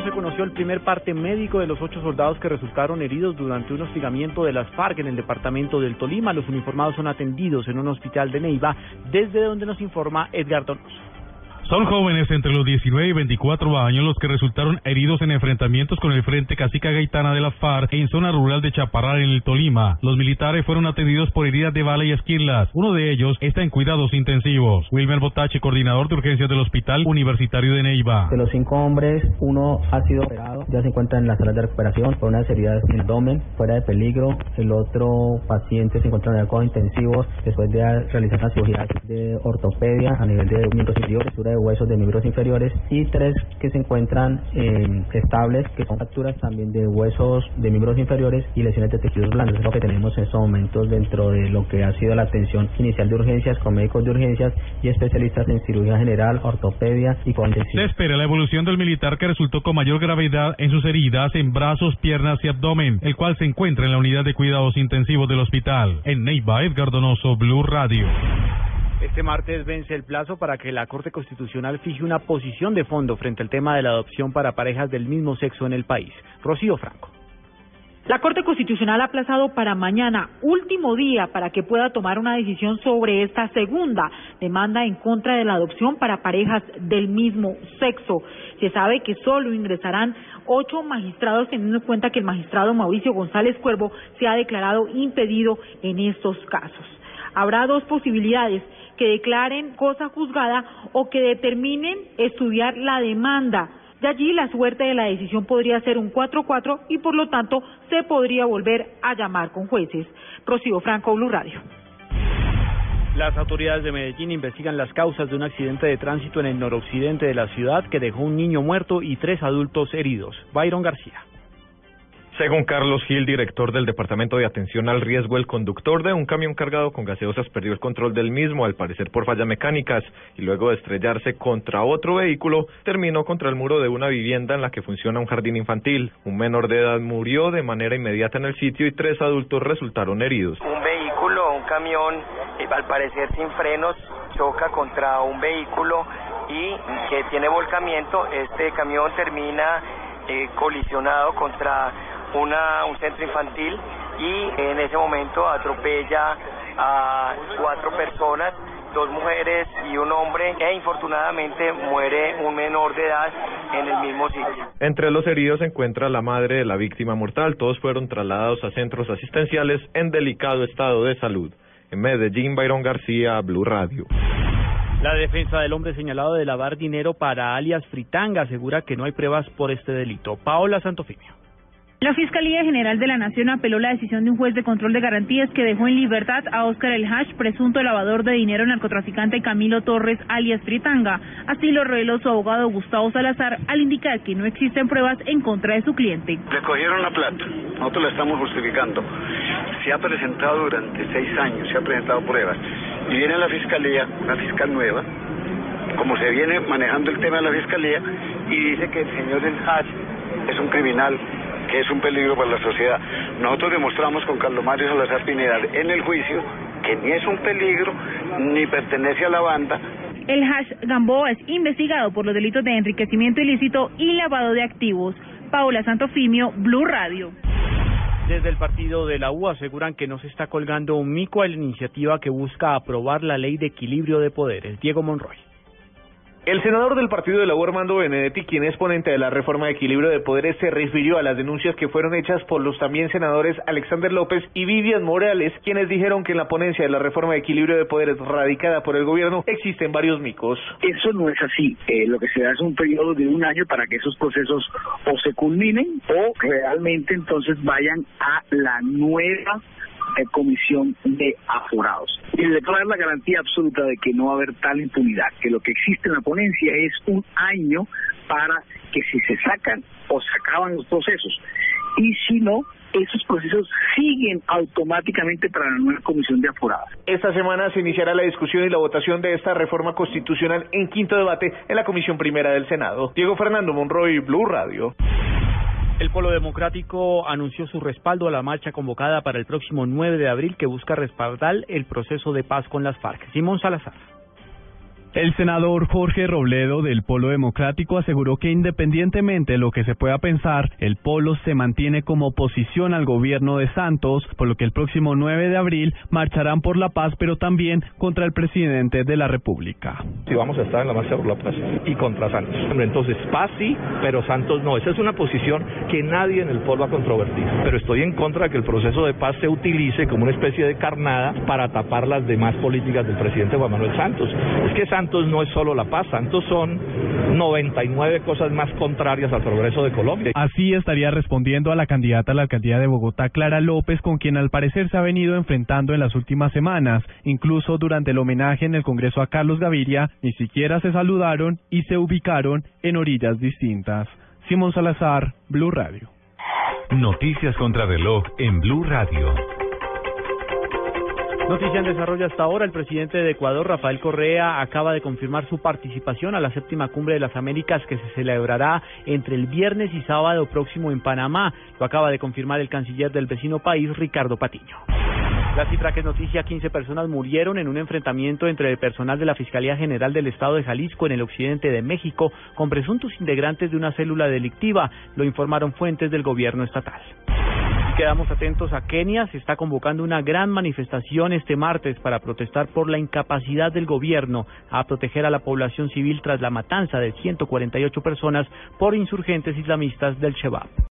se conoció el primer parte médico de los ocho soldados que resultaron heridos durante un hostigamiento de las FARC en el departamento del Tolima. Los uniformados son atendidos en un hospital de Neiva, desde donde nos informa Edgar Donoso. Son jóvenes entre los 19 y 24 años los que resultaron heridos en enfrentamientos con el Frente Cacica Gaitana de la FARC en zona rural de Chaparral en el Tolima. Los militares fueron atendidos por heridas de bala y esquirlas. Uno de ellos está en cuidados intensivos. Wilmer Botache, coordinador de urgencias del Hospital Universitario de Neiva. De los cinco hombres, uno ha sido operado, ya se encuentra en la sala de recuperación por unas heridas en el abdomen, fuera de peligro. El otro paciente se encuentra en cuidados intensivos después de realizar una cirugía de ortopedia a nivel de miembros inferiores, de huesos de miembros inferiores y tres que se encuentran eh, estables, que son fracturas también de huesos de miembros inferiores y lesiones de tejidos blandos. Es lo que tenemos en estos momentos dentro de lo que ha sido la atención inicial de urgencias con médicos de urgencias y especialistas en cirugía general, ortopedia y intensiva. Se espera la evolución del militar que resultó con mayor gravedad en sus heridas en brazos, piernas y abdomen, el cual se encuentra en la unidad de cuidados intensivos del hospital. En Neiva, Edgar Donoso, Blue Radio. Este martes vence el plazo para que la Corte Constitucional fije una posición de fondo frente al tema de la adopción para parejas del mismo sexo en el país. Rocío Franco. La Corte Constitucional ha aplazado para mañana, último día, para que pueda tomar una decisión sobre esta segunda demanda en contra de la adopción para parejas del mismo sexo. Se sabe que solo ingresarán ocho magistrados, teniendo en cuenta que el magistrado Mauricio González Cuervo se ha declarado impedido en estos casos. Habrá dos posibilidades que declaren cosa juzgada o que determinen estudiar la demanda. De allí la suerte de la decisión podría ser un 4-4 y por lo tanto se podría volver a llamar con jueces. Rocío Franco, Blue Radio. Las autoridades de Medellín investigan las causas de un accidente de tránsito en el noroccidente de la ciudad que dejó un niño muerto y tres adultos heridos. Byron García. Según Carlos Gil, director del Departamento de Atención al Riesgo, el conductor de un camión cargado con gaseosas perdió el control del mismo, al parecer por fallas mecánicas, y luego de estrellarse contra otro vehículo, terminó contra el muro de una vivienda en la que funciona un jardín infantil. Un menor de edad murió de manera inmediata en el sitio y tres adultos resultaron heridos. Un vehículo, un camión, eh, al parecer sin frenos, choca contra un vehículo y que tiene volcamiento. Este camión termina eh, colisionado contra una, un centro infantil y en ese momento atropella a cuatro personas, dos mujeres y un hombre e infortunadamente muere un menor de edad en el mismo sitio. Entre los heridos se encuentra la madre de la víctima mortal. Todos fueron trasladados a centros asistenciales en delicado estado de salud. En Medellín, Byron García, Blue Radio. La defensa del hombre señalado de lavar dinero para alias Fritanga asegura que no hay pruebas por este delito. Paola Santofimio. La Fiscalía General de la Nación apeló la decisión de un juez de control de garantías que dejó en libertad a Oscar El Hash, presunto lavador de dinero narcotraficante Camilo Torres, alias Fritanga. Así lo reveló su abogado Gustavo Salazar al indicar que no existen pruebas en contra de su cliente. Le cogieron la plata, nosotros la estamos justificando. Se ha presentado durante seis años, se ha presentado pruebas. Y viene la Fiscalía, una fiscal nueva, como se viene manejando el tema de la Fiscalía, y dice que el señor El Hash es un criminal que es un peligro para la sociedad. Nosotros demostramos con Carlos Mario Salazar Pineda en el juicio que ni es un peligro ni pertenece a la banda. El hash Gamboa es investigado por los delitos de enriquecimiento ilícito y lavado de activos. Paula Santofimio, Blue Radio. Desde el partido de la U aseguran que no se está colgando un mico a la iniciativa que busca aprobar la ley de equilibrio de poderes. Diego Monroy. El senador del partido de la U, Benedetti, quien es ponente de la reforma de equilibrio de poderes, se refirió a las denuncias que fueron hechas por los también senadores Alexander López y Vivian Morales, quienes dijeron que en la ponencia de la reforma de equilibrio de poderes radicada por el gobierno existen varios micos. Eso no es así. Eh, lo que se da es un periodo de un año para que esos procesos o se culminen o realmente entonces vayan a la nueva comisión de aforados. Y declarar la garantía absoluta de que no va a haber tal impunidad, que lo que existe en la ponencia es un año para que si se sacan o se acaban los procesos. Y si no, esos procesos siguen automáticamente para la nueva comisión de aforados. Esta semana se iniciará la discusión y la votación de esta reforma constitucional en quinto debate en la Comisión Primera del Senado. Diego Fernando Monroy, Blue Radio. El Polo Democrático anunció su respaldo a la marcha convocada para el próximo 9 de abril que busca respaldar el proceso de paz con las FARC. Simón Salazar. El senador Jorge Robledo del Polo Democrático aseguró que independientemente de lo que se pueda pensar, el Polo se mantiene como oposición al gobierno de Santos, por lo que el próximo 9 de abril marcharán por la paz, pero también contra el presidente de la República. Si vamos a estar en la marcha por la paz y contra Santos. Entonces, paz sí, pero Santos no. Esa es una posición que nadie en el Polo ha controvertido. Pero estoy en contra de que el proceso de paz se utilice como una especie de carnada para tapar las demás políticas del presidente Juan Manuel Santos. Es que Santos no es solo la paz, Santos son 99 cosas más contrarias al progreso de Colombia. Así estaría respondiendo a la candidata a la alcaldía de Bogotá, Clara López, con quien al parecer se ha venido enfrentando en las últimas semanas. Incluso durante el homenaje en el Congreso a Carlos Gaviria, ni siquiera se saludaron y se ubicaron en orillas distintas. Simón Salazar, Blue Radio. Noticias contra reloj en Blue Radio. Noticia en desarrollo hasta ahora. El presidente de Ecuador, Rafael Correa, acaba de confirmar su participación a la séptima cumbre de las Américas que se celebrará entre el viernes y sábado próximo en Panamá. Lo acaba de confirmar el canciller del vecino país, Ricardo Patiño. La cifra que es noticia, 15 personas murieron en un enfrentamiento entre el personal de la Fiscalía General del Estado de Jalisco en el occidente de México con presuntos integrantes de una célula delictiva, lo informaron fuentes del gobierno estatal. Quedamos atentos a Kenia. Se está convocando una gran manifestación este martes para protestar por la incapacidad del gobierno a proteger a la población civil tras la matanza de 148 personas por insurgentes islamistas del Shebab.